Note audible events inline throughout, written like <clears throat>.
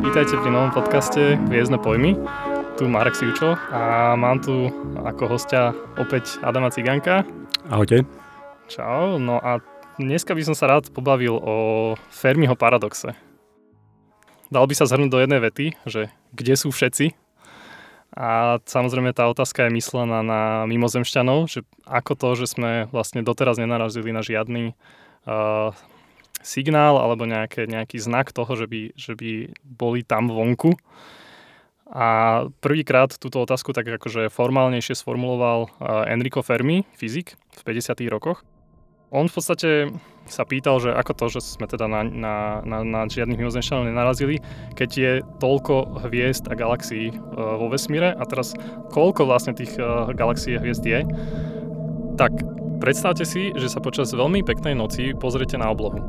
Vítajte pri novom podcaste Hviezdne pojmy. Tu Marek Sivčo a mám tu ako hostia opäť Adama Ciganka. Ahojte. Čau. No a dneska by som sa rád pobavil o Fermiho paradoxe. Dal by sa zhrnúť do jednej vety, že kde sú všetci? A samozrejme tá otázka je myslená na mimozemšťanov, že ako to, že sme vlastne doteraz nenarazili na žiadny uh, signál alebo nejaké, nejaký znak toho, že by, že by boli tam vonku. A prvýkrát túto otázku tak akože formálnejšie sformuloval Enrico Fermi, fyzik, v 50. rokoch. On v podstate sa pýtal, že ako to, že sme teda na, na, na, na žiadnych mimozemšťanov nenarazili, keď je toľko hviezd a galaxií uh, vo vesmíre a teraz koľko vlastne tých uh, galaxií a hviezd je, tak predstavte si, že sa počas veľmi peknej noci pozriete na oblohu.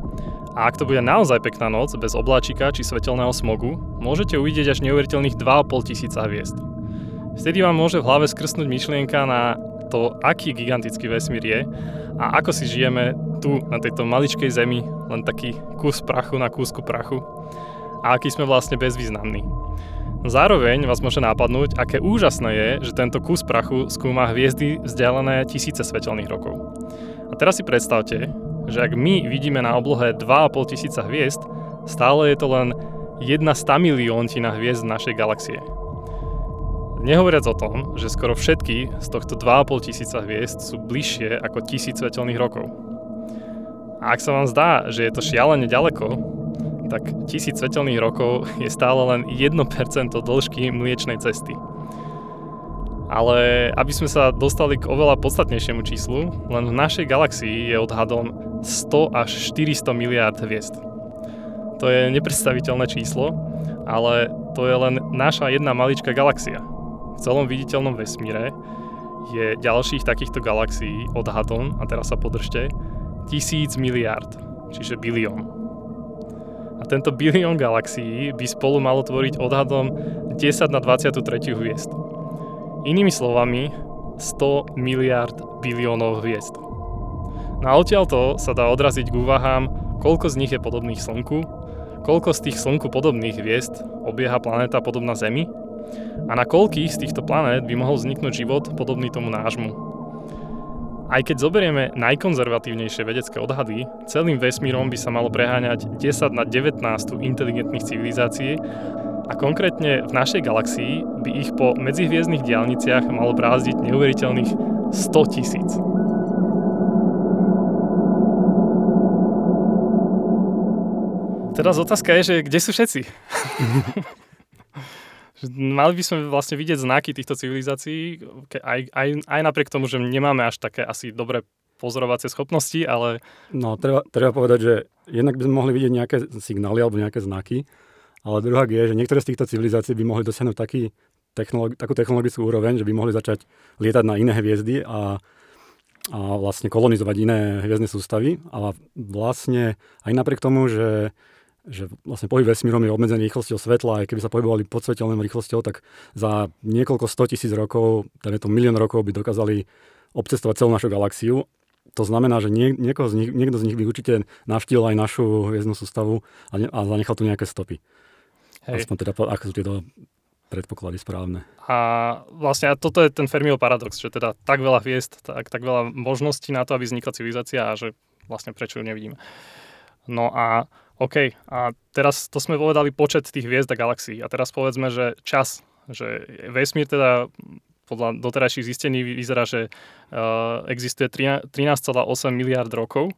A ak to bude naozaj pekná noc, bez obláčika či svetelného smogu, môžete uvidieť až neuveriteľných 2,5 tisíca hviezd. Vtedy vám môže v hlave skrsnúť myšlienka na to, aký gigantický vesmír je a ako si žijeme tu na tejto maličkej zemi, len taký kus prachu na kúsku prachu a aký sme vlastne bezvýznamní. Zároveň vás môže nápadnúť, aké úžasné je, že tento kus prachu skúma hviezdy vzdialené tisíce svetelných rokov. A teraz si predstavte, že ak my vidíme na oblohe 2,5 tisíca hviezd, stále je to len jedna 100 milióntina hviezd našej galaxie. Nehovoriac o tom, že skoro všetky z tohto 2,5 tisíca hviezd sú bližšie ako tisíc svetelných rokov. A ak sa vám zdá, že je to šialene ďaleko, tak tisíc svetelných rokov je stále len 1% dĺžky mliečnej cesty. Ale aby sme sa dostali k oveľa podstatnejšiemu číslu, len v našej galaxii je odhadom 100 až 400 miliárd hviezd. To je nepredstaviteľné číslo, ale to je len naša jedna maličká galaxia. V celom viditeľnom vesmíre je ďalších takýchto galaxií odhadom, a teraz sa podržte, tisíc miliárd, čiže bilión. A tento bilión galaxií by spolu malo tvoriť odhadom 10 na 23 hviezd. Inými slovami, 100 miliard biliónov hviezd. No a odtiaľto sa dá odraziť k úvahám, koľko z nich je podobných Slnku, koľko z tých Slnku podobných hviezd obieha planéta podobná Zemi a na koľkých z týchto planét by mohol vzniknúť život podobný tomu nášmu. Aj keď zoberieme najkonzervatívnejšie vedecké odhady, celým vesmírom by sa malo preháňať 10 na 19 inteligentných civilizácií a konkrétne v našej galaxii by ich po medzihviezdnych diálniciach malo brázdiť neuveriteľných 100 tisíc. Teraz otázka je, že kde sú všetci? <laughs> Mali by sme vlastne vidieť znaky týchto civilizácií, aj, aj, aj napriek tomu, že nemáme až také asi dobré pozorovacie schopnosti, ale... No, treba, treba povedať, že jednak by sme mohli vidieť nejaké signály alebo nejaké znaky, ale druhá je, že niektoré z týchto civilizácií by mohli dosiahnuť taký technologi- takú technologickú úroveň, že by mohli začať lietať na iné hviezdy a, a vlastne kolonizovať iné hviezdne sústavy. A vlastne aj napriek tomu, že že vlastne pohyb vesmírom je obmedzený rýchlosťou svetla, aj keby sa pohybovali pod svetelnou rýchlosťou, tak za niekoľko sto tisíc rokov, teda to milión rokov by dokázali obcestovať celú našu galaxiu. To znamená, že nie, z nich, niekto z nich by určite navštívil aj našu hviezdnu sústavu a, ne, a zanechal tu nejaké stopy. Hej. Aspoň teda, ako sú tieto predpoklady správne. A vlastne a toto je ten Fermiov paradox, že teda tak veľa hviezd, tak, tak veľa možností na to, aby vznikla civilizácia a že vlastne prečo ju nevidíme. No a OK, a teraz to sme povedali počet tých hviezd a galaxií. A teraz povedzme, že čas, že vesmír teda podľa doterajších zistení vyzerá, že uh, existuje 13,8 miliard rokov,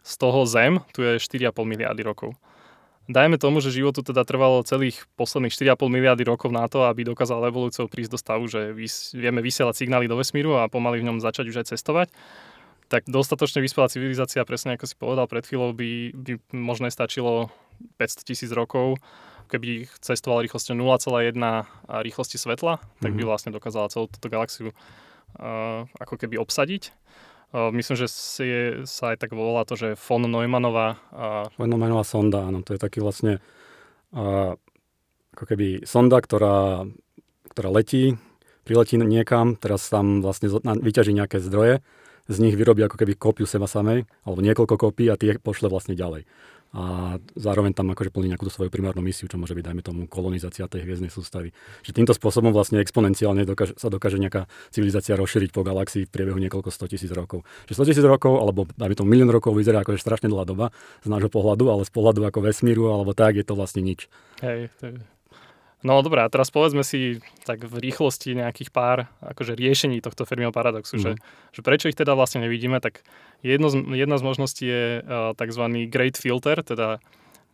z toho Zem tu je 4,5 miliardy rokov. Dajme tomu, že životu teda trvalo celých posledných 4,5 miliardy rokov na to, aby dokázal evolúciou prísť do stavu, že vieme vysielať signály do vesmíru a pomaly v ňom začať už aj cestovať. Tak dostatočne vyspelá civilizácia, presne ako si povedal pred chvíľou, by, by možno stačilo 500 tisíc rokov, keby cestoval rýchlosťou 0,1 rýchlosti svetla, tak by mhm. vlastne dokázala celú túto galaxiu uh, ako keby obsadiť. Myslím, že si sa aj tak volá to, že von Neumannova... Von Neumannova sonda, áno. To je taký vlastne uh, ako keby sonda, ktorá, ktorá letí, priletí niekam, teraz tam vlastne vyťaží nejaké zdroje z nich vyrobí ako keby kópiu seba samej, alebo niekoľko kópií a tie pošle vlastne ďalej a zároveň tam akože plní nejakú svoju primárnu misiu, čo môže byť, dajme tomu, kolonizácia tej hviezdnej sústavy. Že týmto spôsobom vlastne exponenciálne dokáže, sa dokáže nejaká civilizácia rozšíriť po galaxii v priebehu niekoľko 100 tisíc rokov. Že 100 tisíc rokov, alebo dajme tomu milión rokov vyzerá ako strašne dlhá doba z nášho pohľadu, ale z pohľadu ako vesmíru alebo tak je to vlastne nič. Hej, to je No dobré, a teraz povedzme si tak v rýchlosti nejakých pár akože riešení tohto Fermiho paradoxu, mm. že, že prečo ich teda vlastne nevidíme, tak jedno z, jedna z možností je uh, tzv. great filter, teda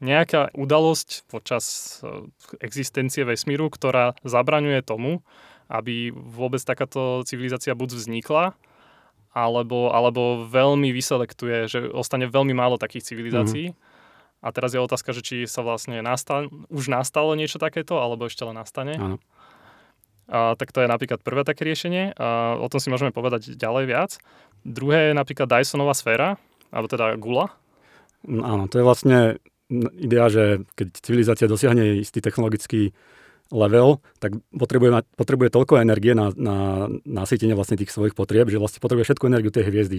nejaká udalosť počas uh, existencie vesmíru, ktorá zabraňuje tomu, aby vôbec takáto civilizácia buď vznikla, alebo, alebo veľmi vyselektuje, že ostane veľmi málo takých civilizácií. Mm. A teraz je otázka, že či sa vlastne nastal, už nastalo niečo takéto, alebo ešte len nastane. Áno. A, tak to je napríklad prvé také riešenie. A, o tom si môžeme povedať ďalej viac. Druhé je napríklad Dysonová sféra, alebo teda gula. No, áno, to je vlastne idea, že keď civilizácia dosiahne istý technologický level, tak potrebuje, mať, potrebuje toľko energie na, na nasýtenie vlastne tých svojich potrieb, že vlastne potrebuje všetku energiu tej hviezdy,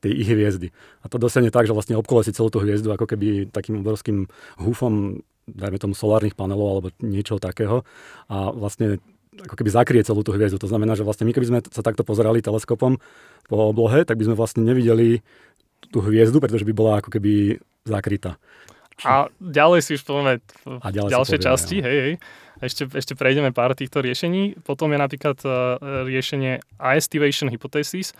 tej ich hviezdy. A to dosiahne tak, že vlastne obkolesí celú tú hviezdu ako keby takým obrovským húfom, dajme tomu solárnych panelov alebo niečo takého. A vlastne ako keby zakrie celú tú hviezdu. To znamená, že vlastne my keby sme sa takto pozerali teleskopom po oblohe, tak by sme vlastne nevideli tú hviezdu, pretože by bola ako keby zakrytá. A ďalej si už povieme a ďalej ďalšie povieme, časti, hej, hej. Ešte, ešte prejdeme pár týchto riešení. Potom je napríklad uh, riešenie aestivation hypothesis.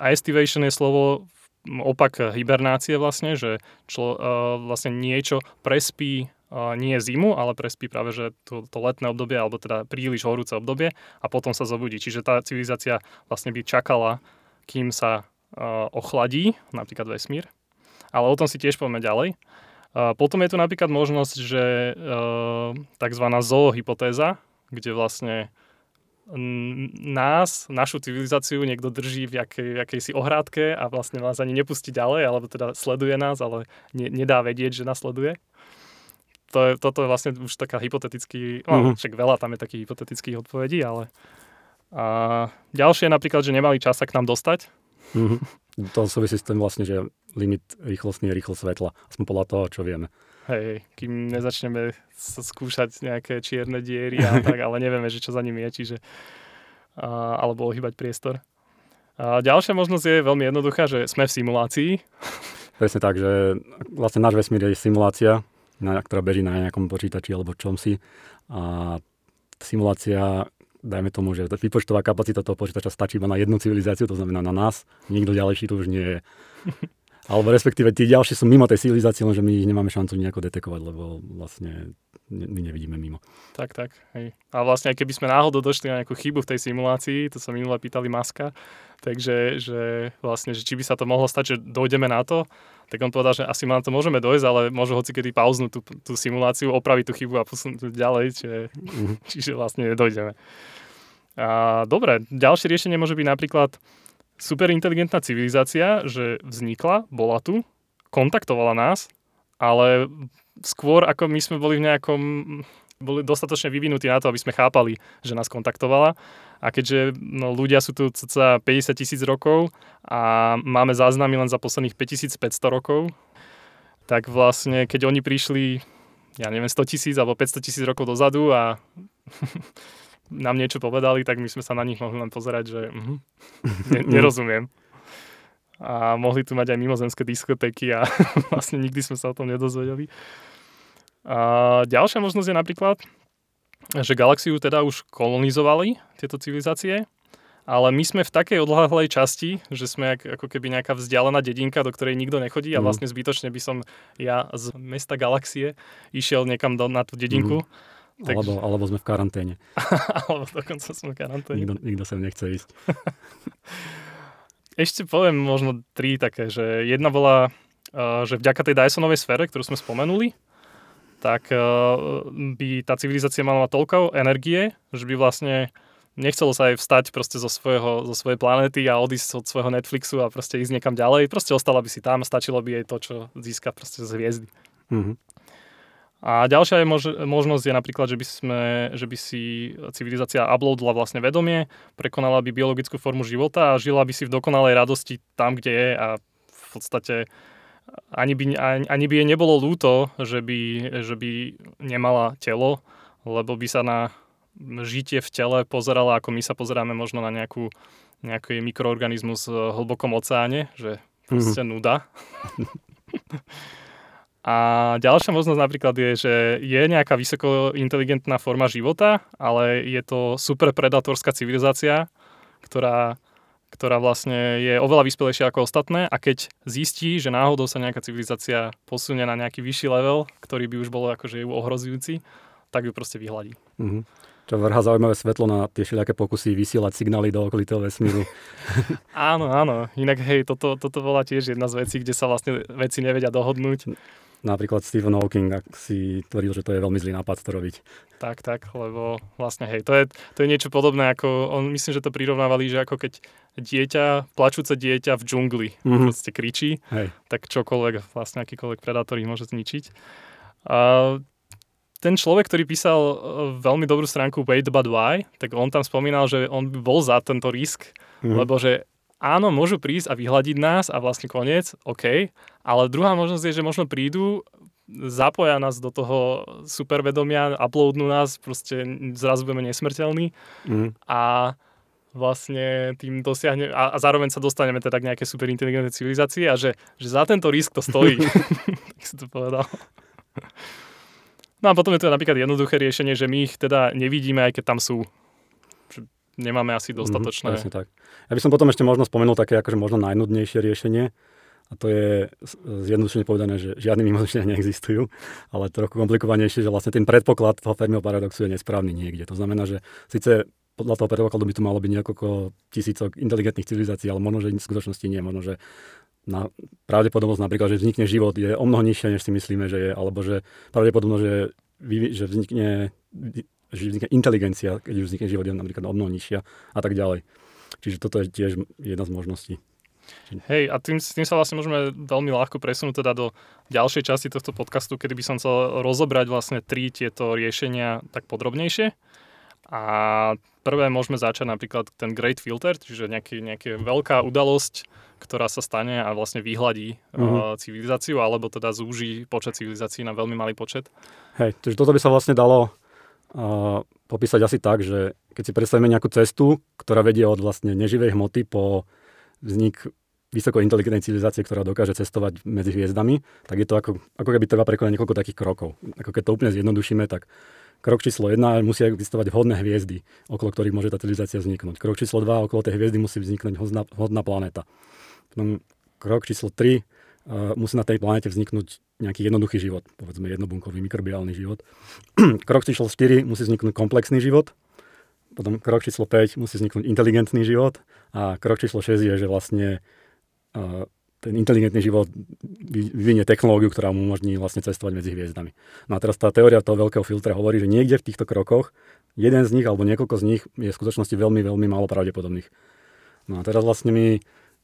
Aestivation je slovo opak hibernácie vlastne, že člo, uh, vlastne niečo prespí uh, nie zimu, ale prespí práve že to, to letné obdobie, alebo teda príliš horúce obdobie a potom sa zobudí. Čiže tá civilizácia vlastne by čakala, kým sa ochladí, napríklad vesmír. Ale o tom si tiež povieme ďalej. A potom je tu napríklad možnosť, že e, tzv. zoohypotéza, kde vlastne nás, našu civilizáciu niekto drží v jakej, jakejsi ohrádke a vlastne nás ani nepustí ďalej, alebo teda sleduje nás, ale ne, nedá vedieť, že nás sleduje. To je, toto je vlastne už taká hypotetický, mm-hmm. však veľa tam je takých hypotetických odpovedí, ale a ďalšie je napríklad, že nemali čas sa k nám dostať. Mm-hmm. To súvisí s tým vlastne, že limit rýchlostný je rýchlosť svetla. Aspoň podľa toho, čo vieme. Hej, kým nezačneme skúšať nejaké čierne diery a tak, ale nevieme, že čo za nimi je, čiže a, alebo ohýbať priestor. A ďalšia možnosť je veľmi jednoduchá, že sme v simulácii. Presne tak, že vlastne náš vesmír je simulácia, na, ktorá beží na nejakom počítači alebo čomsi. A simulácia, dajme tomu, že výpočtová kapacita toho počítača stačí iba na jednu civilizáciu, to znamená na nás. Nikto ďalejší tu už nie je. <laughs> Alebo respektíve tí ďalší sú mimo tej civilizácie, lenže my ich nemáme šancu nejako detekovať, lebo vlastne my nevidíme mimo. Tak, tak. Hej. A vlastne keby sme náhodou došli na nejakú chybu v tej simulácii, to sa minule pýtali Maska, takže že vlastne, že či by sa to mohlo stať, že dojdeme na to, tak on povedal, že asi na to môžeme dojsť, ale môžu hoci kedy pauznúť tú, tú simuláciu, opraviť tú chybu a posunúť ďalej, čiže, mm-hmm. <laughs> čiže vlastne nedojdeme. A dobre, ďalšie riešenie môže byť napríklad superinteligentná civilizácia, že vznikla, bola tu, kontaktovala nás, ale skôr ako my sme boli v nejakom boli dostatočne vyvinutí na to, aby sme chápali, že nás kontaktovala. A keďže no, ľudia sú tu cca 50 tisíc rokov a máme záznamy len za posledných 5500 rokov, tak vlastne keď oni prišli, ja neviem, 100 tisíc alebo 500 tisíc rokov dozadu a <laughs> nám niečo povedali, tak my sme sa na nich mohli len pozerať, že uh, <laughs> ne, nerozumiem. A mohli tu mať aj mimozemské diskotéky a <laughs> vlastne nikdy sme sa o tom nedozvedeli. A ďalšia možnosť je napríklad, že galaxiu teda už kolonizovali tieto civilizácie, ale my sme v takej odlahlej časti, že sme ako keby nejaká vzdialená dedinka, do ktorej nikto nechodí a mhm. vlastne zbytočne by som ja z mesta galaxie išiel niekam do, na tú dedinku. Mm tak... Alebo, alebo sme v karanténe. <laughs> alebo dokonca sme v karanténe. Nikto, nikto sem nechce ísť. <laughs> Ešte poviem možno tri také, že jedna bola, uh, že vďaka tej Dysonovej sfére, ktorú sme spomenuli, tak uh, by tá civilizácia mala toľko energie, že by vlastne nechcelo sa aj vstať proste zo, svojho, zo svojej planéty a odísť od svojho Netflixu a proste ísť niekam ďalej. Proste ostala by si tam, stačilo by jej to, čo získa proste z hviezdy. Mm-hmm. A ďalšia je mož- možnosť je napríklad, že by, sme, že by si civilizácia uploadla vlastne vedomie, prekonala by biologickú formu života a žila by si v dokonalej radosti tam, kde je a v podstate ani by, ani, ani by jej nebolo ľúto, že by, že by nemala telo, lebo by sa na žitie v tele pozerala, ako my sa pozeráme možno na nejakú, nejaký mikroorganizmus v hlbokom oceáne, že proste mm-hmm. nuda. <laughs> A ďalšia možnosť napríklad je, že je nejaká vysoko inteligentná forma života, ale je to super predatorská civilizácia, ktorá, ktorá vlastne je oveľa vyspelejšia ako ostatné a keď zistí, že náhodou sa nejaká civilizácia posunie na nejaký vyšší level, ktorý by už bolo akože ju ohrozujúci, tak ju proste vyhľadí. Mm-hmm. Čo vrhá zaujímavé svetlo na tie všelijaké pokusy vysielať signály do okolitého vesmíru. <laughs> áno, áno. Inak hej, toto, toto bola tiež jedna z vecí, kde sa vlastne veci nevedia dohodnúť. Napríklad Stephen Hawking ak si tvrdil, že to je veľmi zlý nápad to robiť. Tak, tak, lebo vlastne hej, to je, to je niečo podobné ako, on myslím, že to prirovnávali, že ako keď dieťa, plačúce dieťa v džungli mm-hmm. proste kričí, hej. tak čokoľvek, vlastne akýkoľvek predátor ich môže zničiť. A ten človek, ktorý písal e, veľmi dobrú stránku Wait But Why, tak on tam spomínal, že on bol za tento risk, mm-hmm. lebo že áno, môžu prísť a vyhľadiť nás a vlastne koniec, OK, ale druhá možnosť je, že možno prídu, zapoja nás do toho supervedomia, uploadnú nás, proste zrazu budeme nesmrteľní mm. a vlastne tým dosiahne a, a zároveň sa dostaneme teda k nejakej superinteligentnej civilizácii a že, že za tento risk to stojí. <laughs> tak si to povedal. No a potom je to napríklad jednoduché riešenie, že my ich teda nevidíme, aj keď tam sú. Nemáme asi mhm, dostatočné. Mm, tak. Ja by som potom ešte možno spomenul také akože možno najnudnejšie riešenie, a to je zjednodušene povedané, že žiadne mimozemšťania <laughs> neexistujú, ale trochu komplikovanejšie, že vlastne ten predpoklad toho Fermiho paradoxu je nesprávny niekde. To znamená, že síce podľa toho predpokladu by tu malo byť niekoľko tisícok inteligentných civilizácií, ale možno, že v skutočnosti nie. Možno, že na pravdepodobnosť napríklad, že vznikne život je o mnoho nižšia, než si myslíme, že je, alebo že pravdepodobnosť, že, že vznikne že vznikne inteligencia, keď už vznikne život, je napríklad o mnoho nižšia a tak ďalej. Čiže toto je tiež jedna z možností. Hej, a tým, tým sa vlastne môžeme veľmi ľahko presunúť teda do ďalšej časti tohto podcastu, kedy by som chcel rozobrať vlastne tri tieto riešenia tak podrobnejšie. A prvé môžeme začať napríklad ten Great Filter, čiže nejaký, nejaká veľká udalosť, ktorá sa stane a vlastne vyhľadí uh-huh. civilizáciu, alebo teda zúži počet civilizácií na veľmi malý počet. Hej, takže toto by sa vlastne dalo popísať asi tak, že keď si predstavíme nejakú cestu, ktorá vedie od vlastne neživej hmoty po vznik vysoko inteligentnej civilizácie, ktorá dokáže cestovať medzi hviezdami, tak je to ako, ako keby treba prekonať niekoľko takých krokov. Ako keď to úplne zjednodušíme, tak krok číslo 1 musia existovať hodné hviezdy, okolo ktorých môže tá civilizácia vzniknúť. Krok číslo 2 okolo tej hviezdy musí vzniknúť hodná, hodná planéta. Krok číslo 3 uh, musí na tej planéte vzniknúť nejaký jednoduchý život, povedzme jednobunkový mikrobiálny život. <clears throat> krok číslo 4 musí vzniknúť komplexný život, potom krok číslo 5 musí vzniknúť inteligentný život a krok číslo 6 je, že vlastne uh, ten inteligentný život vyvinie technológiu, ktorá mu umožní vlastne cestovať medzi hviezdami. No a teraz tá teória toho veľkého filtra hovorí, že niekde v týchto krokoch jeden z nich alebo niekoľko z nich je v skutočnosti veľmi, veľmi málo pravdepodobných. No a teraz vlastne my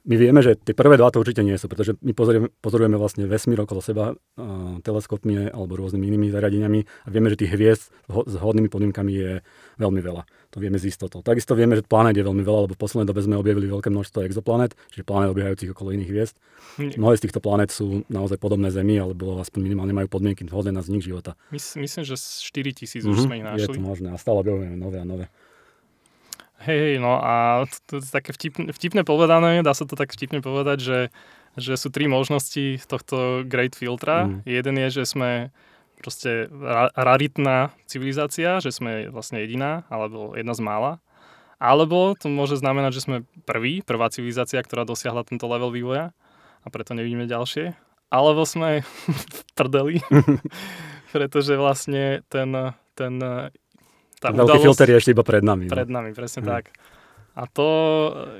my vieme, že tie prvé dva to určite nie sú, pretože my pozorujeme, pozorujeme vlastne vesmír okolo seba uh, teleskopmi alebo rôznymi inými zariadeniami a vieme, že tých hviezd ho, s hodnými podmienkami je veľmi veľa. To vieme z istotou. Takisto vieme, že planét je veľmi veľa, lebo v poslednej dobe sme objavili veľké množstvo exoplanét, čiže planét obiehajúcich okolo iných hviezd. Mnohé z týchto planét sú naozaj podobné Zemi, alebo aspoň minimálne majú podmienky vhodné na vznik života. Mys- myslím, že 4 tisíc mm-hmm, už sme ich našli. Je to možné a stále objavujeme nové a nové. Hej, hej, no a to, to je také vtipne, vtipne povedané, dá sa to tak vtipne povedať, že, že sú tri možnosti tohto Great Filtra. Mm. Jeden je, že sme proste ra- raritná civilizácia, že sme vlastne jediná, alebo jedna z mála. Alebo to môže znamenať, že sme prvý, prvá civilizácia, ktorá dosiahla tento level vývoja a preto nevidíme ďalšie. Alebo sme <laughs> v prdeli, <laughs> pretože vlastne ten, ten tá Veľký udalosť, filter je ešte iba pred nami. No. Pred nami, presne hmm. tak. A to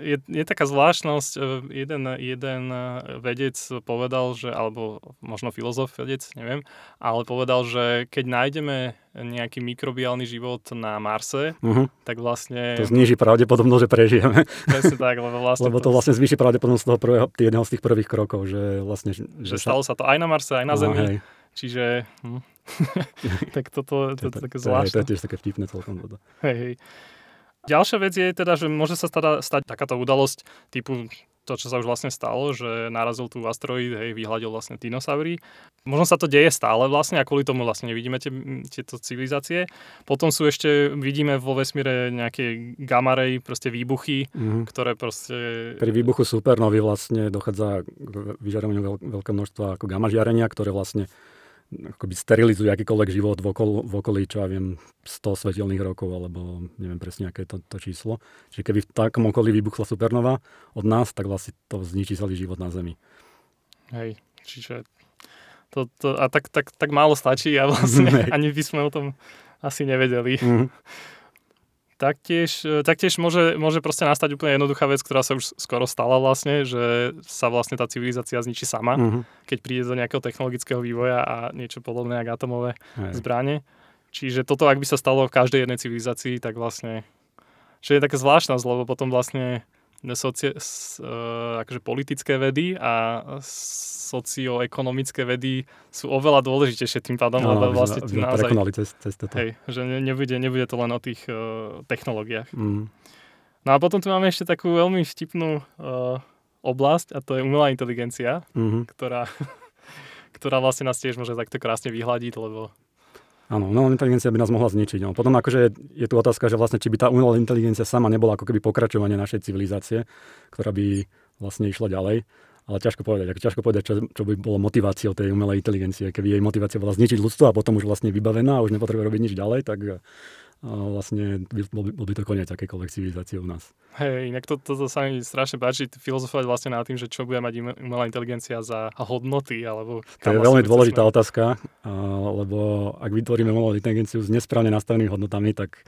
je, je taká zvláštnosť. E, jeden, jeden e, vedec povedal, že, alebo možno filozof vedec, neviem, ale povedal, že keď nájdeme nejaký mikrobiálny život na Marse, uh-huh. tak vlastne... To zniží pravdepodobnosť, že prežijeme. Presne tak, lebo <laughs> vlastne... lebo to vlastne zvýši pravdepodobnosť toho prvého, jedného z tých prvých krokov, že vlastne... Že, že stalo sa to aj na Marse, aj na Zemi. Hej. Čiže... Hm. <laughs> tak toto to, to, to, také zvláštne. To je tiež také vtipné celkom toto. Hej, hej. Ďalšia vec je teda, že môže sa stať, stať takáto udalosť typu to, čo sa už vlastne stalo, že narazil tu asteroid, hej, vyhľadil vlastne dinosaury. Možno sa to deje stále vlastne a kvôli tomu vlastne nevidíme tie, tieto civilizácie. Potom sú ešte, vidíme vo vesmíre nejaké gamarej, proste výbuchy, mm-hmm. ktoré proste... Pri výbuchu supernovy vlastne dochádza k vyžarovaniu veľ, veľké množstva ako gamma žiarenia, ktoré vlastne akoby sterilizuje akýkoľvek život v, okol, v okolí, čo ja viem, 100 svetelných rokov, alebo neviem presne, aké je to, to číslo. Čiže keby v takom okolí vybuchla supernova od nás, tak vlastne to zničí celý život na Zemi. Hej, čiže to, to, a tak, tak, tak málo stačí a vlastne <laughs> ani by sme o tom asi nevedeli. Mm-hmm taktiež, e, taktiež môže, môže proste nastať úplne jednoduchá vec, ktorá sa už skoro stala vlastne, že sa vlastne tá civilizácia zničí sama, uh-huh. keď príde do nejakého technologického vývoja a niečo podobné ako atomové Hej. zbranie. Čiže toto, ak by sa stalo v každej jednej civilizácii, tak vlastne, že je také zvláštnosť, lebo potom vlastne socie, uh, akože politické vedy a socioekonomické vedy sú oveľa dôležitejšie tým pádom, no, lebo vlastne tým naozaj... Prekonali cez, cez toto. Hej, že ne, nebude, nebude to len o tých uh, technológiách. Mm. No a potom tu máme ešte takú veľmi vtipnú uh, oblasť a to je umelá inteligencia, mm-hmm. ktorá, <laughs> ktorá vlastne nás tiež môže takto krásne vyhľadiť, lebo Áno, umelá inteligencia by nás mohla zničiť. No. Potom akože je tu otázka, že vlastne či by tá umelá inteligencia sama nebola ako keby pokračovanie našej civilizácie, ktorá by vlastne išla ďalej. Ale ťažko povedať, ako ťažko povedať, čo, čo by bolo motiváciou tej umelej inteligencie. Keby jej motivácia bola zničiť ľudstvo a potom už vlastne vybavená a už nepotrebuje robiť nič ďalej, tak a vlastne bol by, bol by to koniec akékoľvek civilizácie u nás. Hej, inak to, to, to sa mi strašne páči, filozofovať vlastne nad tým, že čo bude mať umelá inteligencia za hodnoty, alebo... To je veľmi dôležitá sme... otázka, lebo ak vytvoríme umelú inteligenciu s nesprávne nastavenými hodnotami, tak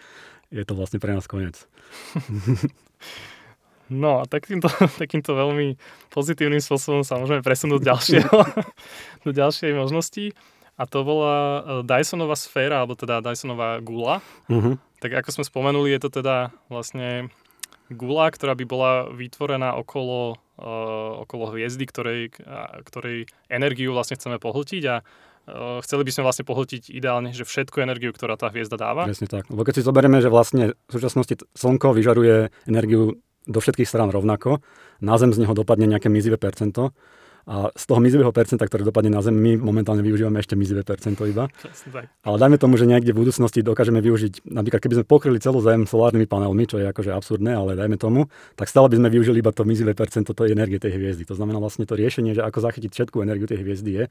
je to vlastne pre nás koniec. <laughs> No a takýmto, <laughs> takýmto veľmi pozitívnym spôsobom sa môžeme presunúť ďalšieho, <laughs> do ďalšej možnosti a to bola e, Dysonová sféra, alebo teda Dysonová gula. Uh-huh. Tak ako sme spomenuli, je to teda vlastne gula, ktorá by bola vytvorená okolo, uh, okolo hviezdy, ktorej, ktorej energiu vlastne chceme pohltiť a uh, chceli by sme vlastne pohltiť ideálne, že všetku energiu, ktorá tá hviezda dáva. Presne tak. Lebo keď si zoberieme, že vlastne v súčasnosti Slnko vyžaruje energiu do všetkých strán rovnako, na Zem z neho dopadne nejaké mizivé percento, a z toho mizivého percenta, ktoré dopadne na Zem, my momentálne využívame ešte mizivé percento iba. Ale dajme tomu, že niekde v budúcnosti dokážeme využiť, napríklad keby sme pokryli celú Zem solárnymi panelmi, čo je akože absurdné, ale dajme tomu, tak stále by sme využili iba to mizivé percento tej energie tej hviezdy. To znamená vlastne to riešenie, že ako zachytiť všetku energiu tej hviezdy je,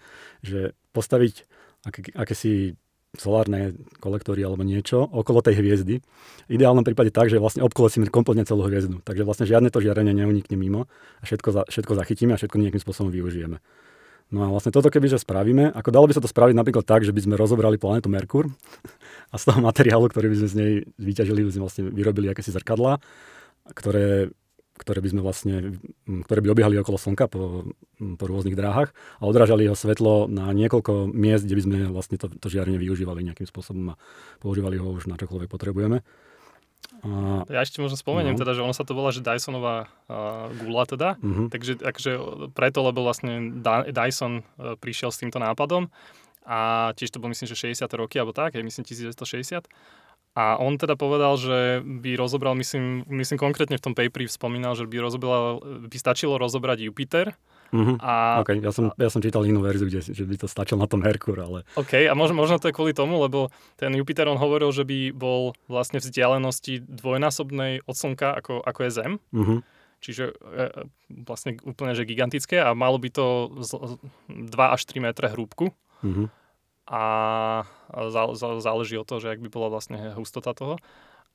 že postaviť aké, akési solárne kolektory alebo niečo okolo tej hviezdy. V ideálnom prípade tak, že vlastne obkolesíme kompletne celú hviezdu. Takže vlastne žiadne to žiarenie neunikne mimo a všetko, za, všetko zachytíme a všetko nejakým spôsobom využijeme. No a vlastne toto kebyže spravíme, ako dalo by sa to spraviť napríklad tak, že by sme rozobrali planetu Merkur <laughs> a z toho materiálu, ktorý by sme z nej vyťažili, by sme vlastne vyrobili akési zrkadla, ktoré ktoré by sme vlastne, ktoré by obiehali okolo Slnka po, po rôznych dráhach a odrážali jeho svetlo na niekoľko miest, kde by sme vlastne to, to žiarenie využívali nejakým spôsobom a používali ho už na čokoľvek potrebujeme. A, ja ešte možno spomeniem no. teda, že ono sa to volá, že Dysonová uh, gula teda, uh-huh. takže akože preto, lebo vlastne Dyson uh, prišiel s týmto nápadom a tiež to bol myslím, že 60. roky alebo tak, aj myslím 1960 a on teda povedal, že by rozobral, myslím, myslím konkrétne v tom paperi spomínal, že by, rozobral, by stačilo rozobrať Jupiter. Uh-huh. A, okay. ja, som, ja som čítal inú verziu, kde, že by to stačilo na tom Merkur, ale... OK, a možno, možno to je kvôli tomu, lebo ten Jupiter, on hovoril, že by bol vlastne vzdialenosti dvojnásobnej od Slnka, ako, ako je Zem. Uh-huh. Čiže e, vlastne úplne že gigantické a malo by to z, 2 až 3 metre hrúbku. Uh-huh a záleží od toho, že ak by bola vlastne hustota toho.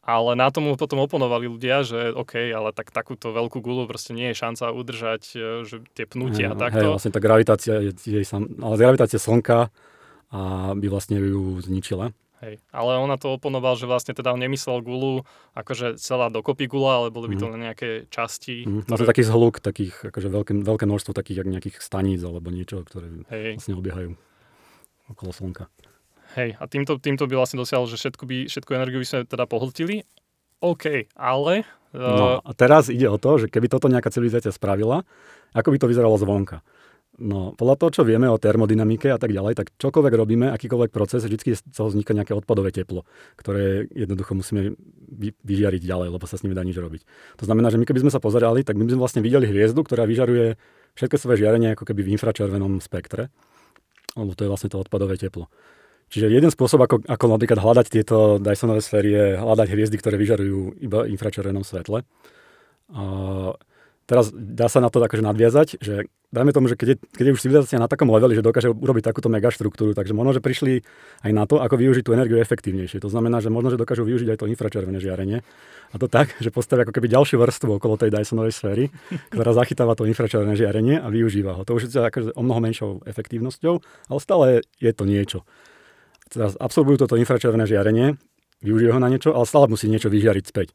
Ale na tomu potom oponovali ľudia, že OK, ale tak takúto veľkú gulu proste nie je šanca udržať, e, že tie pnutia hey, takto. Hej, vlastne tá gravitácia je, je sam, ale gravitácia Slnka a by vlastne ju zničila. Hej, ale ona to oponoval, že vlastne teda on nemyslel gulu akože celá dokopy gula, ale boli by to mm. nejaké časti. Mm. Ktoré... to taký zhluk, takých, akože veľké, veľké množstvo takých nejakých staníc alebo niečo, ktoré Hej. vlastne obiehajú okolo Slnka. Hej, a týmto, týmto by vlastne dosiahol, že všetku, by, všetku energiu by sme teda pohltili. OK, ale... Uh... No a teraz ide o to, že keby toto nejaká civilizácia spravila, ako by to vyzeralo zvonka. No, podľa toho, čo vieme o termodynamike a tak ďalej, tak čokoľvek robíme, akýkoľvek proces, vždy z toho vzniká nejaké odpadové teplo, ktoré jednoducho musíme vyžiariť ďalej, lebo sa s nimi dá nič robiť. To znamená, že my keby sme sa pozerali, tak my by sme vlastne videli hviezdu, ktorá vyžaruje všetko svoje žiarenie ako keby v infračervenom spektre, lebo to je vlastne to odpadové teplo. Čiže jeden spôsob, ako, ako napríklad hľadať tieto Dysonové sféry, je hľadať hviezdy, ktoré vyžarujú iba infračervenom svetle. A teraz dá sa na to akože nadviazať, že dajme tomu, že keď je, keď je už civilizácia na takom leveli, že dokáže urobiť takúto megaštruktúru, takže možno, že prišli aj na to, ako využiť tú energiu efektívnejšie. To znamená, že možno, že dokážu využiť aj to infračervené žiarenie. A to tak, že postavia ako keby ďalšiu vrstvu okolo tej Dysonovej sféry, ktorá zachytáva to infračervené žiarenie a využíva ho. To už je akože o mnoho menšou efektívnosťou, ale stále je to niečo. Teraz absorbujú toto infračervené žiarenie, využijú ho na niečo, ale stále musí niečo vyžiariť späť.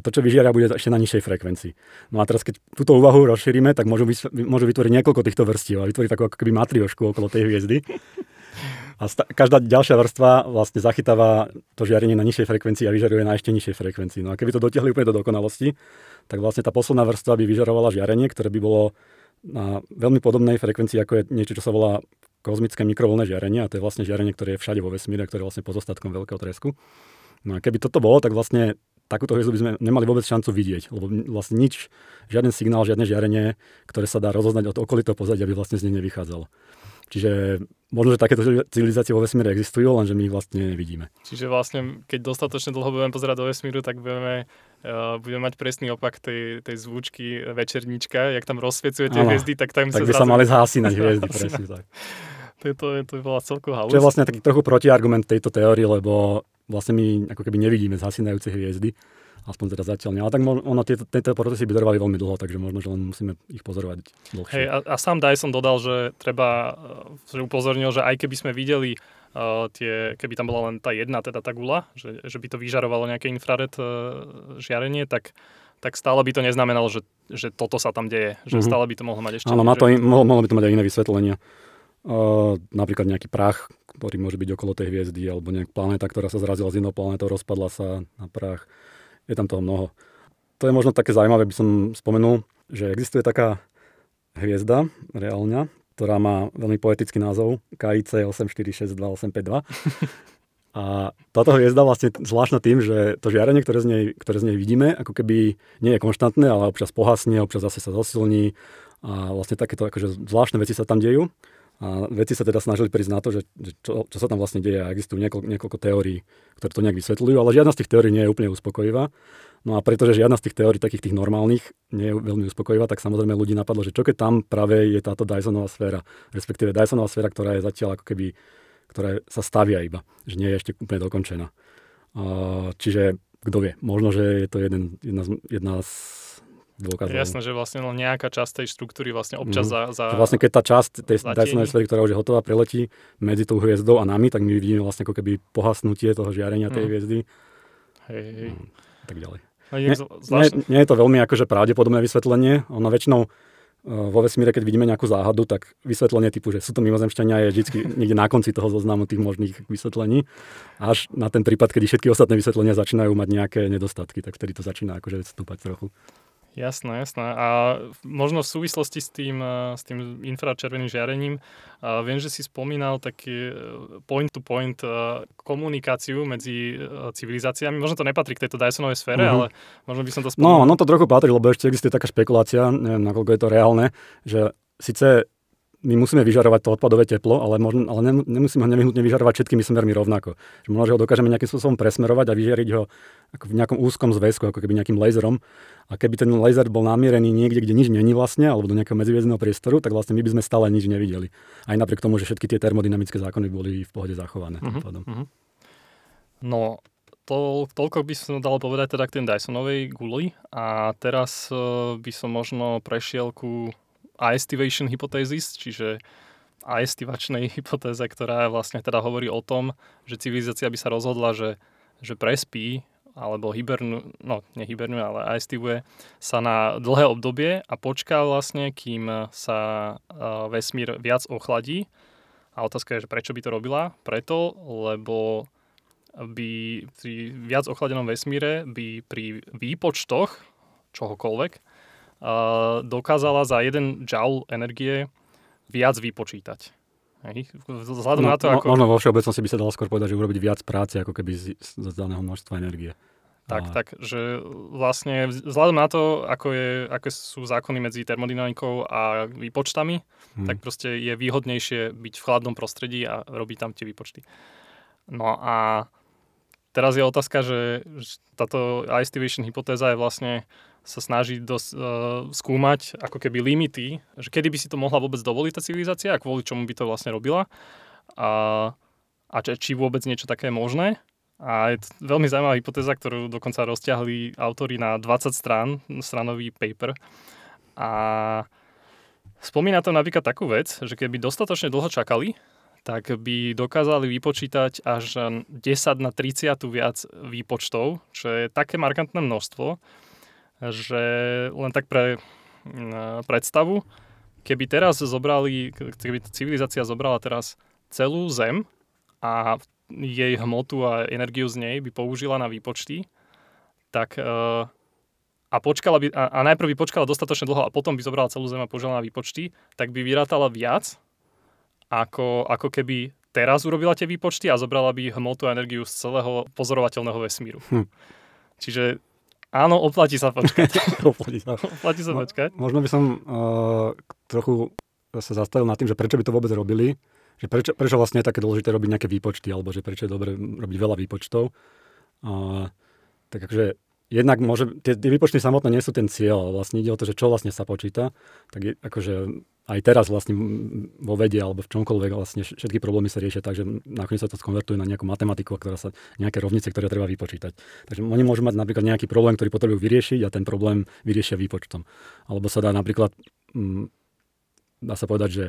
A to, čo vyžiaria, bude ešte na nižšej frekvencii. No a teraz, keď túto úvahu rozšírime, tak môžu, môžu vytvoriť niekoľko týchto vrstiev a vytvoriť takú ako keby matriošku okolo tej hviezdy. A sta- každá ďalšia vrstva vlastne zachytáva to žiarenie na nižšej frekvencii a vyžaruje na ešte nižšej frekvencii. No a keby to dotiahli úplne do dokonalosti, tak vlastne tá posledná vrstva by vyžarovala žiarenie, ktoré by bolo na veľmi podobnej frekvencii, ako je niečo, čo sa volá kozmické mikrovlné žiarenie, a to je vlastne žiarenie, ktoré je všade vo vesmíre, ktoré je vlastne pozostatkom veľkého tresku. No a keby toto bolo, tak vlastne takúto hviezdu by sme nemali vôbec šancu vidieť, lebo vlastne nič, žiaden signál, žiadne žiarenie, ktoré sa dá rozoznať od okolitého pozadia, by vlastne z nej nevychádzalo. Čiže možno, že takéto civilizácie vo vesmíre existujú, lenže my ich vlastne nevidíme. Čiže vlastne, keď dostatočne dlho budeme pozerať do vesmíru, tak budeme, uh, budeme mať presný opak tej, tej zvučky večernička, jak tam rozsviecuje tie hviezdy, tak tam tak sa by zrazu... sa mali zhasínať <laughs> hviezdy, presne tak. To, je, to, je, to bola celková halus. Čo je vlastne taký trochu protiargument tejto teórii, lebo vlastne my ako keby nevidíme zhasínajúce hviezdy, aspoň teda zatiaľ nie. Ale tak ono, tieto, tieto procesy by trvali veľmi dlho, takže možno, že len musíme ich pozorovať dlhšie. Hej, a, a sám Dyson dodal, že treba, e, že upozornil, že aj keby sme videli uh, tie, keby tam bola len tá jedna, teda tá gula, že, že by to vyžarovalo nejaké infrared uh, žiarenie, tak tak stále by to neznamenalo, že, že toto sa tam deje. Že mm-hmm. stále by to mohlo mať ešte... Áno, má to, mohlo, mohlo by to mať aj iné vysvetlenia. Uh, napríklad nejaký prach, ktorý môže byť okolo tej hviezdy, alebo nejaká planéta, ktorá sa zrazila z inou planétou, rozpadla sa na prach je tam toho mnoho. To je možno také zaujímavé, by som spomenul, že existuje taká hviezda reálňa, ktorá má veľmi poetický názov KIC 846282. <laughs> A táto hviezda vlastne zvláštna tým, že to žiarenie, ktoré z, nej, ktoré z nej vidíme, ako keby nie je konštantné, ale občas pohasne, občas zase sa zosilní a vlastne takéto akože zvláštne veci sa tam dejú. A vedci sa teda snažili prísť na to, že, čo, čo sa tam vlastne deje existujú niekoľko, niekoľko teórií, ktoré to nejak vysvetľujú, ale žiadna z tých teórií nie je úplne uspokojivá. No a pretože žiadna z tých teórií, takých tých normálnych, nie je veľmi uspokojivá, tak samozrejme ľudí napadlo, že čo keď tam práve je táto Dysonová sféra, respektíve Dysonová sféra, ktorá je zatiaľ ako keby, ktorá sa stavia iba, že nie je ešte úplne dokončená. čiže kto vie, možno, že je to jeden, jedna, jedna z dôkazov. Jasné, že vlastne len nejaká časť tej štruktúry vlastne občas mm. za, za... Vlastne keď tá časť tej Dysonovej sféry, ktorá už je hotová, preletí medzi tou hviezdou a nami, tak my vidíme vlastne ako keby pohasnutie toho žiarenia tej mm. hviezdy. Hej, hej. Mm, tak ďalej. Nie, nie, nie je to veľmi akože pravdepodobné vysvetlenie. Ono väčšinou vo vesmíre, keď vidíme nejakú záhadu, tak vysvetlenie typu, že sú to mimozemšťania, je vždy <laughs> niekde na konci toho zoznamu tých možných vysvetlení. Až na ten prípad, kedy všetky ostatné vysvetlenia začínajú mať nejaké nedostatky, tak vtedy to začína akože stúpať trochu. Jasné, jasné. A možno v súvislosti s tým, eh, s tým infračerveným žiarením, a viem, že si spomínal taký point-to-point eh, komunikáciu medzi eh, civilizáciami. Možno to nepatrí k tejto Dysonovej sfére, uh-huh. ale možno by som to spomínal. No, no to trochu patrí, lebo ešte existuje taká špekulácia, neviem, nakoľko je to reálne, že síce my musíme vyžarovať to odpadové teplo, ale, možno, ale nemusíme ho nevyhnutne vyžarovať všetkými smermi rovnako. Že možno, že ho dokážeme nejakým spôsobom presmerovať a vyžiariť ho ako v nejakom úzkom zväzku, ako keby nejakým laserom. A keby ten laser bol namierený niekde, kde nič není vlastne, alebo do nejakého medziviezdného priestoru, tak vlastne my by sme stále nič nevideli. Aj napriek tomu, že všetky tie termodynamické zákony boli v pohode zachované. Uh-huh, uh-huh. No, to, toľko by som dal povedať teda k tej Dysonovej guli a teraz uh, by som možno prešiel ku aestivation hypothesis, čiže aestivačnej <laughs> hypotéze, ktorá vlastne teda hovorí o tom, že civilizácia by sa rozhodla, že, že prespí alebo hibernu, no nehibernuje, ale aestivuje sa na dlhé obdobie a počká vlastne, kým sa uh, vesmír viac ochladí. A otázka je, že prečo by to robila? Preto, lebo by pri viac ochladenom vesmíre by pri výpočtoch čohokoľvek dokázala za jeden joule energie viac vypočítať. Hej. Vzhľadom no, na to, ako... Možno vo všeobecnosti by sa dalo skôr povedať, že urobiť viac práce, ako keby z, z daného množstva energie. Tak, a... tak, že vlastne vzhľadom na to, ako, je, aké sú zákony medzi termodynamikou a výpočtami, hmm. tak proste je výhodnejšie byť v chladnom prostredí a robiť tam tie výpočty. No a teraz je otázka, že táto ice division hypotéza je vlastne sa snaží dos, uh, skúmať ako keby limity, že kedy by si to mohla vôbec dovoliť tá civilizácia a kvôli čomu by to vlastne robila a, a či, či vôbec niečo také je možné. A je to veľmi zaujímavá hypotéza, ktorú dokonca rozťahli autori na 20 strán, stranový paper. A spomína to napríklad takú vec, že keby dostatočne dlho čakali, tak by dokázali vypočítať až 10 na 30 viac výpočtov, čo je také markantné množstvo, že len tak pre predstavu, keby teraz zobrali, keby civilizácia zobrala teraz celú Zem a jej hmotu a energiu z nej by použila na výpočty, tak a, počkala by, a, a najprv by počkala dostatočne dlho a potom by zobrala celú Zem a použila na výpočty, tak by vyrátala viac, ako, ako keby teraz urobila tie výpočty a zobrala by hmotu a energiu z celého pozorovateľného vesmíru. Hm. Čiže Áno, oplatí sa počkať. <laughs> oplatí sa. oplatí sa počkať. Možno by som uh, trochu sa zastavil nad tým, že prečo by to vôbec robili, že prečo, prečo vlastne je také dôležité robiť nejaké výpočty, alebo že prečo je dobre robiť veľa výpočtov. Uh, tak akože jednak môže, tie, tie výpočty samotné nie sú ten cieľ, vlastne ide o to, že čo vlastne sa počíta. Tak je, akože aj teraz vlastne vo vede alebo v čomkoľvek vlastne všetky problémy sa riešia tak, že nakoniec sa to skonvertuje na nejakú matematiku, ktorá sa, nejaké rovnice, ktoré treba vypočítať. Takže oni môžu mať napríklad nejaký problém, ktorý potrebujú vyriešiť a ten problém vyriešia výpočtom. Alebo sa dá napríklad, dá sa povedať, že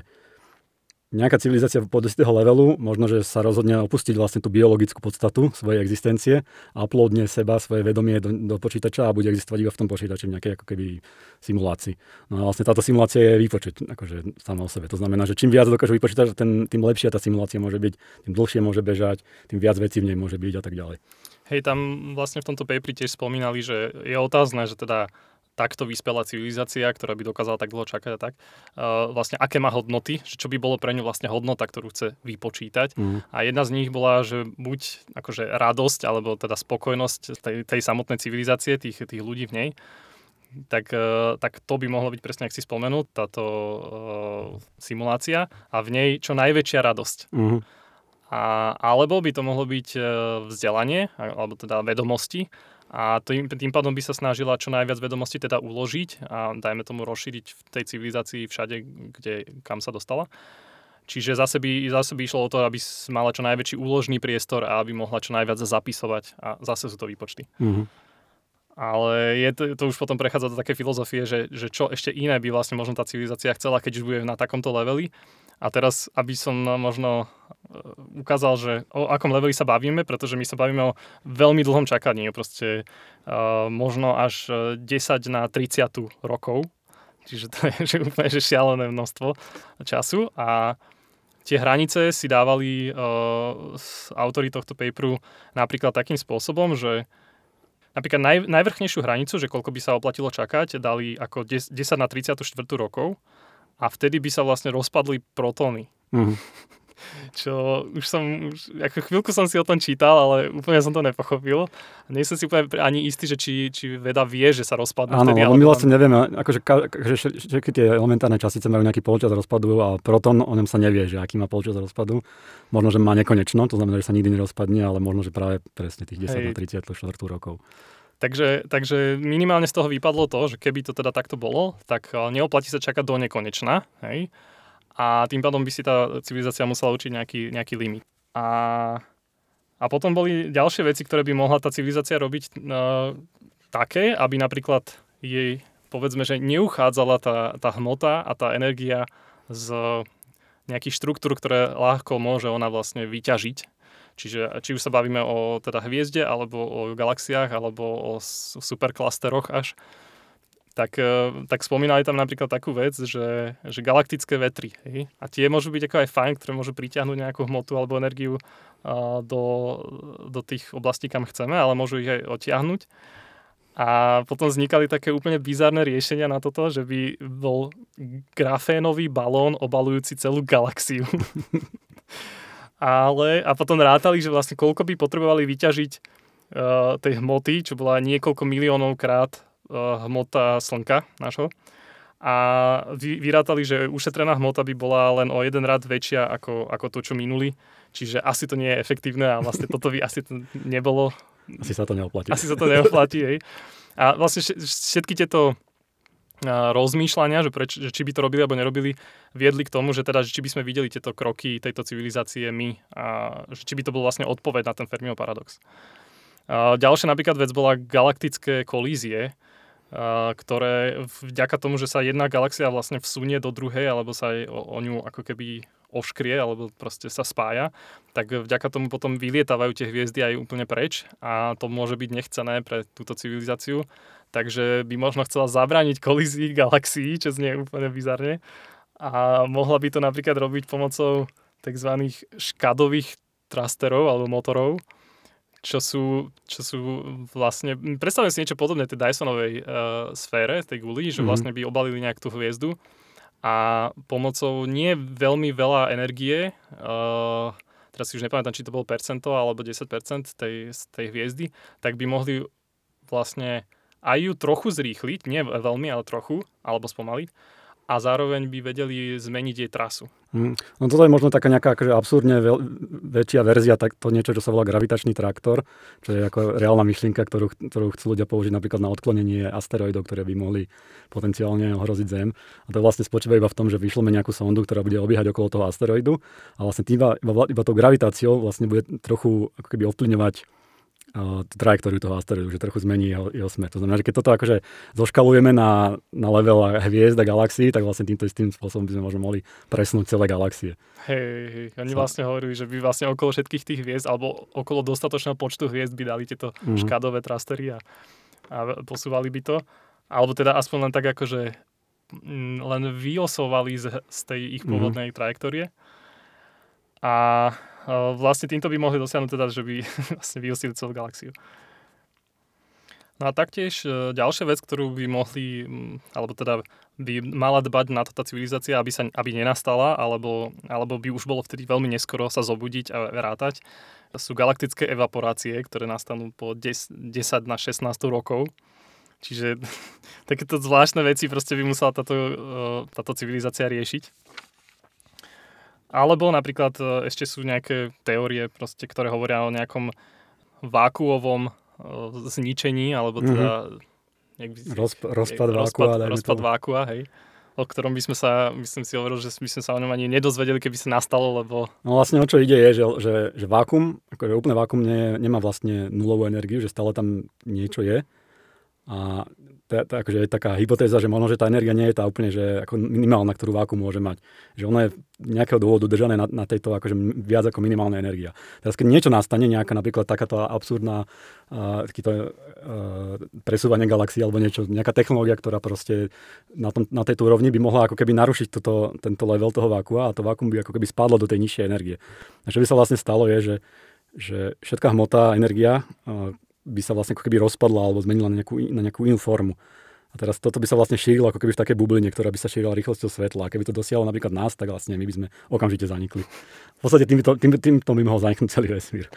nejaká civilizácia po istého levelu, možno, že sa rozhodne opustiť vlastne tú biologickú podstatu svojej existencie a uploadne seba, svoje vedomie do, do počítača a bude existovať iba v tom počítači v nejakej ako keby simulácii. No a vlastne táto simulácia je výpočet akože sama o sebe. To znamená, že čím viac dokážu vypočítať, tým, tým lepšia tá simulácia môže byť, tým dlhšie môže bežať, tým viac vecí v nej môže byť a tak ďalej. Hej, tam vlastne v tomto paperi tiež spomínali, že je otázne, že teda takto vyspelá civilizácia, ktorá by dokázala tak dlho čakať a tak, uh, vlastne aké má hodnoty, že čo by bolo pre ňu vlastne hodnota, ktorú chce vypočítať. Mm. A jedna z nich bola, že buď akože radosť, alebo teda spokojnosť tej, tej samotnej civilizácie, tých, tých ľudí v nej, tak, uh, tak to by mohlo byť presne, ak si spomenul, táto uh, simulácia a v nej čo najväčšia radosť. Mm. A, alebo by to mohlo byť vzdelanie, alebo teda vedomosti, a tým, tým pádom by sa snažila čo najviac vedomostí teda uložiť a dajme tomu rozšíriť v tej civilizácii všade, kde, kam sa dostala. Čiže zase by, zase by išlo o to, aby mala čo najväčší úložný priestor a aby mohla čo najviac zapisovať a zase sú to výpočty. Mm-hmm. Ale je to, to už potom prechádza do také filozofie, že, že čo ešte iné by vlastne možno tá civilizácia chcela, keď už bude na takomto leveli. A teraz, aby som možno ukázal, že o akom leveli sa bavíme, pretože my sa bavíme o veľmi dlhom čakaní, proste uh, možno až 10 na 30 rokov, čiže to je <laughs> že úplne že šialené množstvo času a tie hranice si dávali uh, autory tohto paperu napríklad takým spôsobom, že napríklad naj, najvrchnejšiu hranicu, že koľko by sa oplatilo čakať, dali ako 10, 10 na 34 rokov a vtedy by sa vlastne rozpadli protóny. Mm-hmm. Čo už som, už, ako chvíľku som si o tom čítal, ale úplne som to nepochopil. Nie som si úplne ani istý, že či, či veda vie, že sa rozpadnú Áno, vtedy. Áno, my vlastne nevieme, akože, že všetky tie elementárne častice majú nejaký polčas rozpadu a protón o ňom sa nevie, že aký má polčas rozpadu. Možno, že má nekonečno, to znamená, že sa nikdy nerozpadne, ale možno, že práve presne tých 10 Hej. na 34 rokov. Takže, takže minimálne z toho vypadlo to, že keby to teda takto bolo, tak eh, neoplatí sa čakať do nekonečna, hej? A tým pádom by si tá civilizácia musela určiť nejaký, nejaký limit. A, a potom boli ďalšie veci, ktoré by mohla tá civilizácia robiť uh, také, aby napríklad jej, povedzme, že neuchádzala tá, tá hmota a tá energia z nejakých štruktúr, ktoré ľahko môže ona vlastne vyťažiť Čiže či už sa bavíme o teda hviezde, alebo o galaxiách, alebo o superklasteroch až, tak, e, tak spomínali tam napríklad takú vec, že, že galaktické vetry. Hej? A tie môžu byť ako aj fajn, ktoré môžu pritiahnuť nejakú hmotu alebo energiu a, do, do tých oblastí, kam chceme, ale môžu ich aj odtiahnuť. A potom vznikali také úplne bizarné riešenia na toto, že by bol grafénový balón obalujúci celú galaxiu. <laughs> Ale, a potom rátali, že vlastne koľko by potrebovali vyťažiť uh, tej hmoty, čo bola niekoľko miliónov krát hmota Slnka našho. A vy, vyrátali, že ušetrená hmota by bola len o jeden rad väčšia ako, ako to, čo minuli. Čiže asi to nie je efektívne a vlastne toto by asi to nebolo asi sa to neoplatí. Asi sa to neoplatí, hej. A vlastne všetky tieto rozmýšľania, že, preč, že či by to robili alebo nerobili, viedli k tomu, že teda, že či by sme videli tieto kroky tejto civilizácie my a že či by to bol vlastne odpoveď na ten Fermiov paradox. A ďalšia napríklad vec bola galaktické kolízie, ktoré vďaka tomu, že sa jedna galaxia vlastne vsunie do druhej alebo sa aj o, o ňu ako keby oškrie alebo proste sa spája, tak vďaka tomu potom vylietávajú tie hviezdy aj úplne preč a to môže byť nechcené pre túto civilizáciu. Takže by možno chcela zabrániť kolízii galaxií, čo znie úplne bizarne. A mohla by to napríklad robiť pomocou tzv. škadových trasterov alebo motorov, čo sú, čo sú vlastne, predstavujem si niečo podobné tej Dysonovej uh, sfére, tej guli, že mhm. vlastne by obalili nejak tú hviezdu a pomocou nie veľmi veľa energie, uh, teraz si už nepamätám, či to bolo percento alebo 10% tej, tej hviezdy, tak by mohli vlastne aj ju trochu zrýchliť, nie veľmi, ale trochu, alebo spomaliť a zároveň by vedeli zmeniť jej trasu. Mm. No toto je možno taká nejaká akože absurdne veľ, väčšia verzia, tak to niečo, čo sa volá gravitačný traktor, čo je ako reálna myšlienka, ktorú, ktorú chcú ľudia použiť napríklad na odklonenie asteroidov, ktoré by mohli potenciálne ohroziť Zem. A to vlastne spočíva iba v tom, že vyšleme nejakú sondu, ktorá bude obiehať okolo toho asteroidu a vlastne iba, iba, iba tou gravitáciou vlastne bude trochu ako keby ovplyvňovať trajektóriu toho asteroidu, že trochu zmení jeho, jeho smer. To znamená, že keď toto akože zoškalujeme na, na level hviezd a galaxií, tak vlastne týmto istým spôsobom by sme možno mohli presnúť celé galaxie. Hej, hej, oni vlastne hovorili, že by vlastne okolo všetkých tých hviezd, alebo okolo dostatočného počtu hviezd by dali tieto mm-hmm. škádové trastery a, a posúvali by to. Alebo teda aspoň len tak akože len vyosovali z, z tej ich mhm. pôvodnej mm-hmm. trajektórie. A vlastne týmto by mohli dosiahnuť teda, že by <laughs> vlastne vyhostili celú galaxiu. No a taktiež e, ďalšia vec, ktorú by mohli, alebo teda by mala dbať na to tá civilizácia, aby, sa, aby nenastala, alebo, alebo by už bolo vtedy veľmi neskoro sa zobudiť a rátať, sú galaktické evaporácie, ktoré nastanú po 10, 10 na 16 rokov. Čiže <laughs> takéto zvláštne veci proste by musela táto, e, táto civilizácia riešiť. Alebo napríklad e, ešte sú nejaké teórie, proste, ktoré hovoria o nejakom vákuovom e, zničení, alebo teda... Mm-hmm. Rozp- rozpad vákua. Rozpad, rozpad vákua, hej o ktorom by sme sa, myslím si hovoril, že by sme sa o ňom ani nedozvedeli, keby sa nastalo, lebo... No vlastne o čo ide je, že, že, že vákum, akože úplne vákum nie, nemá vlastne nulovú energiu, že stále tam niečo je. A tá, tá, akože je taká hypotéza, že možno, že tá energia nie je tá úplne že ako minimálna, ktorú váku môže mať. Že ona je nejakého dôvodu držané na, na tejto akože viac ako minimálna energia. Teraz keď niečo nastane, nejaká napríklad takáto absurdná uh, takýto, uh, presúvanie galaxií alebo niečo, nejaká technológia, ktorá proste na, tom, na tejto úrovni by mohla ako keby narušiť toto, tento level toho vákua a to vákum by ako keby spadlo do tej nižšej energie. A čo by sa vlastne stalo je, že, že všetká hmota, energia, uh, by sa vlastne ako keby rozpadla alebo zmenila na nejakú, na nejakú inú formu. A teraz toto by sa vlastne šírilo ako keby v takej bubline, ktorá by sa šírila rýchlosťou svetla. A keby to dosiahlo napríklad nás, tak vlastne my by sme okamžite zanikli. V podstate týmto, tým, týmto by mohol zaniknúť celý vesmír.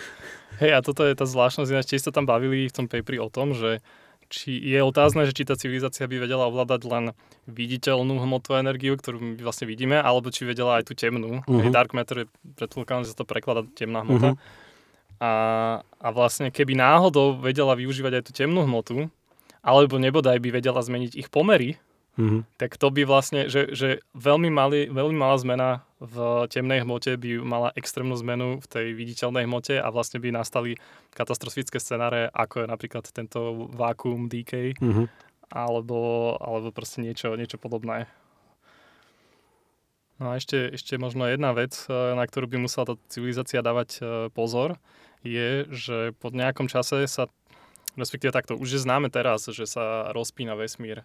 Hej, a toto je tá zvláštnosť, ináč tiež sa tam bavili v tom paperi o tom, že či je otázne, že či tá civilizácia by vedela ovládať len viditeľnú hmotu a energiu, ktorú my vlastne vidíme, alebo či vedela aj tú temnú. Uh-huh. Hej, dark matter je predpokladám, že sa to prekladá temná hmota. Uh-huh. A, a vlastne keby náhodou vedela využívať aj tú temnú hmotu, alebo nebodaj by vedela zmeniť ich pomery, mm-hmm. tak to by vlastne, že, že veľmi, malý, veľmi malá zmena v temnej hmote by mala extrémnu zmenu v tej viditeľnej hmote a vlastne by nastali katastrofické scenáre, ako je napríklad tento vakuum decay, mm-hmm. alebo, alebo proste niečo, niečo podobné. No a ešte, ešte možno jedna vec, eh, na ktorú by musela tá civilizácia dávať eh, pozor, je, že po nejakom čase sa, respektíve takto, už je známe teraz, že sa rozpína vesmír eh,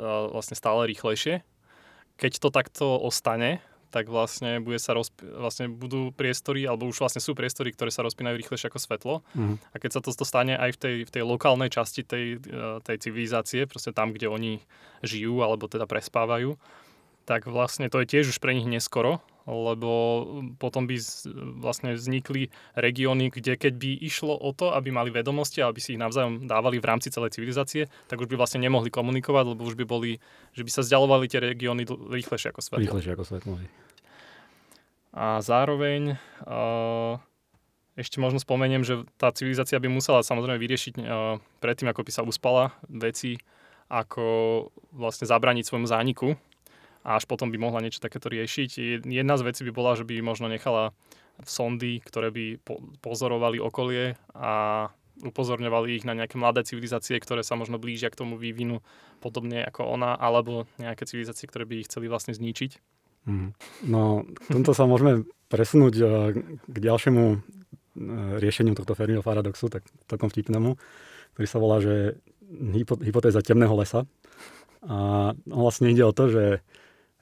vlastne stále rýchlejšie. Keď to takto ostane, tak vlastne, bude sa rozp- vlastne budú priestory, alebo už vlastne sú priestory, ktoré sa rozpínajú rýchlejšie ako svetlo. Mhm. A keď sa to stane aj v tej, v tej lokálnej časti tej, tej civilizácie, proste tam, kde oni žijú, alebo teda prespávajú, tak vlastne to je tiež už pre nich neskoro, lebo potom by vlastne vznikli regióny, kde keď by išlo o to, aby mali vedomosti a aby si ich navzájom dávali v rámci celej civilizácie, tak už by vlastne nemohli komunikovať, lebo už by boli, že by sa vzdialovali tie regióny rýchlejšie ako svetlo. Rýchlejšie ako svetlo. A zároveň uh, ešte možno spomeniem, že tá civilizácia by musela samozrejme vyriešiť uh, predtým, ako by sa uspala veci, ako vlastne zabraniť svojmu zániku a až potom by mohla niečo takéto riešiť. Jed- Jedna z vecí by bola, že by možno nechala sondy, ktoré by po- pozorovali okolie a upozorňovali ich na nejaké mladé civilizácie, ktoré sa možno blížia k tomu vývinu podobne ako ona, alebo nejaké civilizácie, ktoré by ich chceli vlastne zničiť. Mhm. No, k tomto sa môžeme presunúť eh, k ďalšiemu eh, riešeniu tohto Fermiho paradoxu, tak takom vtipnému, ktorý sa volá, že hypo, hypotéza temného lesa. A vlastne ide o to, že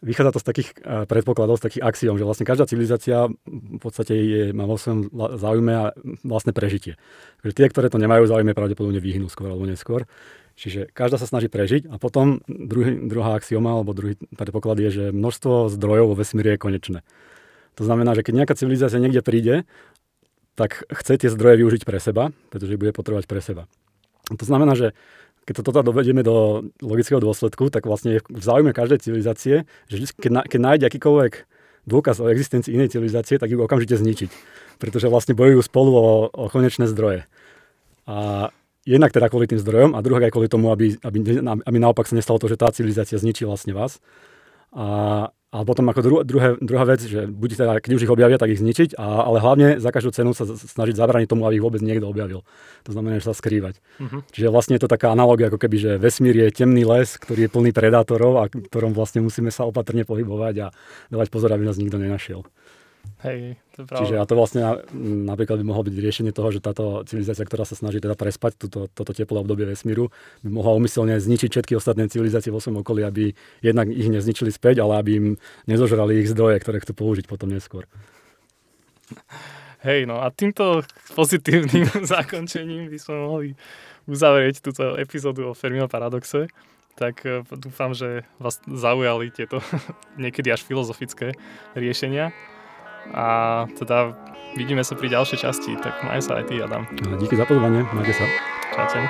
vychádza to z takých eh, predpokladov, z takých axiom, že vlastne každá civilizácia v podstate je, má vo svojom záujme a vlastné prežitie. Takže tie, ktoré to nemajú záujme, pravdepodobne vyhnú skôr alebo neskôr. Čiže každá sa snaží prežiť a potom druhý, druhá axioma alebo druhý predpoklad je, že množstvo zdrojov vo vesmíre je konečné. To znamená, že keď nejaká civilizácia niekde príde, tak chce tie zdroje využiť pre seba, pretože bude potrebovať pre seba. To znamená, že keď to teda dovedieme do logického dôsledku, tak vlastne je v záujme každej civilizácie, že vždy, keď, na, keď nájde akýkoľvek dôkaz o existencii inej civilizácie, tak ju okamžite zničiť. Pretože vlastne bojujú spolu o, o konečné zdroje. A jednak teda kvôli tým zdrojom a druhá aj kvôli tomu, aby, aby, aby naopak sa nestalo to, že tá civilizácia zničí vlastne vás. A, a potom ako dru, druhé, druhá vec, že buď teda, keď už ich objavia, tak ich zničiť, a, ale hlavne za každú cenu sa snažiť zabrániť tomu, aby ich vôbec niekto objavil. To znamená, že sa skrývať. Mhm. Čiže vlastne je to taká analogia, ako keby, že vesmír je temný les, ktorý je plný predátorov a ktorom vlastne musíme sa opatrne pohybovať a dávať pozor, aby nás nikto nenašiel. Hej, to je pravda. Čiže a to vlastne na- napríklad by mohlo byť riešenie toho, že táto civilizácia, ktorá sa snaží teda prespať túto, toto teplé obdobie vesmíru, by mohla umyselne zničiť všetky ostatné civilizácie vo svojom okolí, aby jednak ich nezničili späť, ale aby im nezožrali ich zdroje, ktoré chcú použiť potom neskôr. Hej, no a týmto pozitívnym <laughs> zakončením by sme mohli uzavrieť túto epizódu o Fermino paradoxe. Tak e, dúfam, že vás zaujali tieto <laughs> niekedy až filozofické riešenia. A teda vidíme sa pri ďalšej časti, tak maj sa aj ty, Adam. Díky za pozvanie, majte sa. Čaute.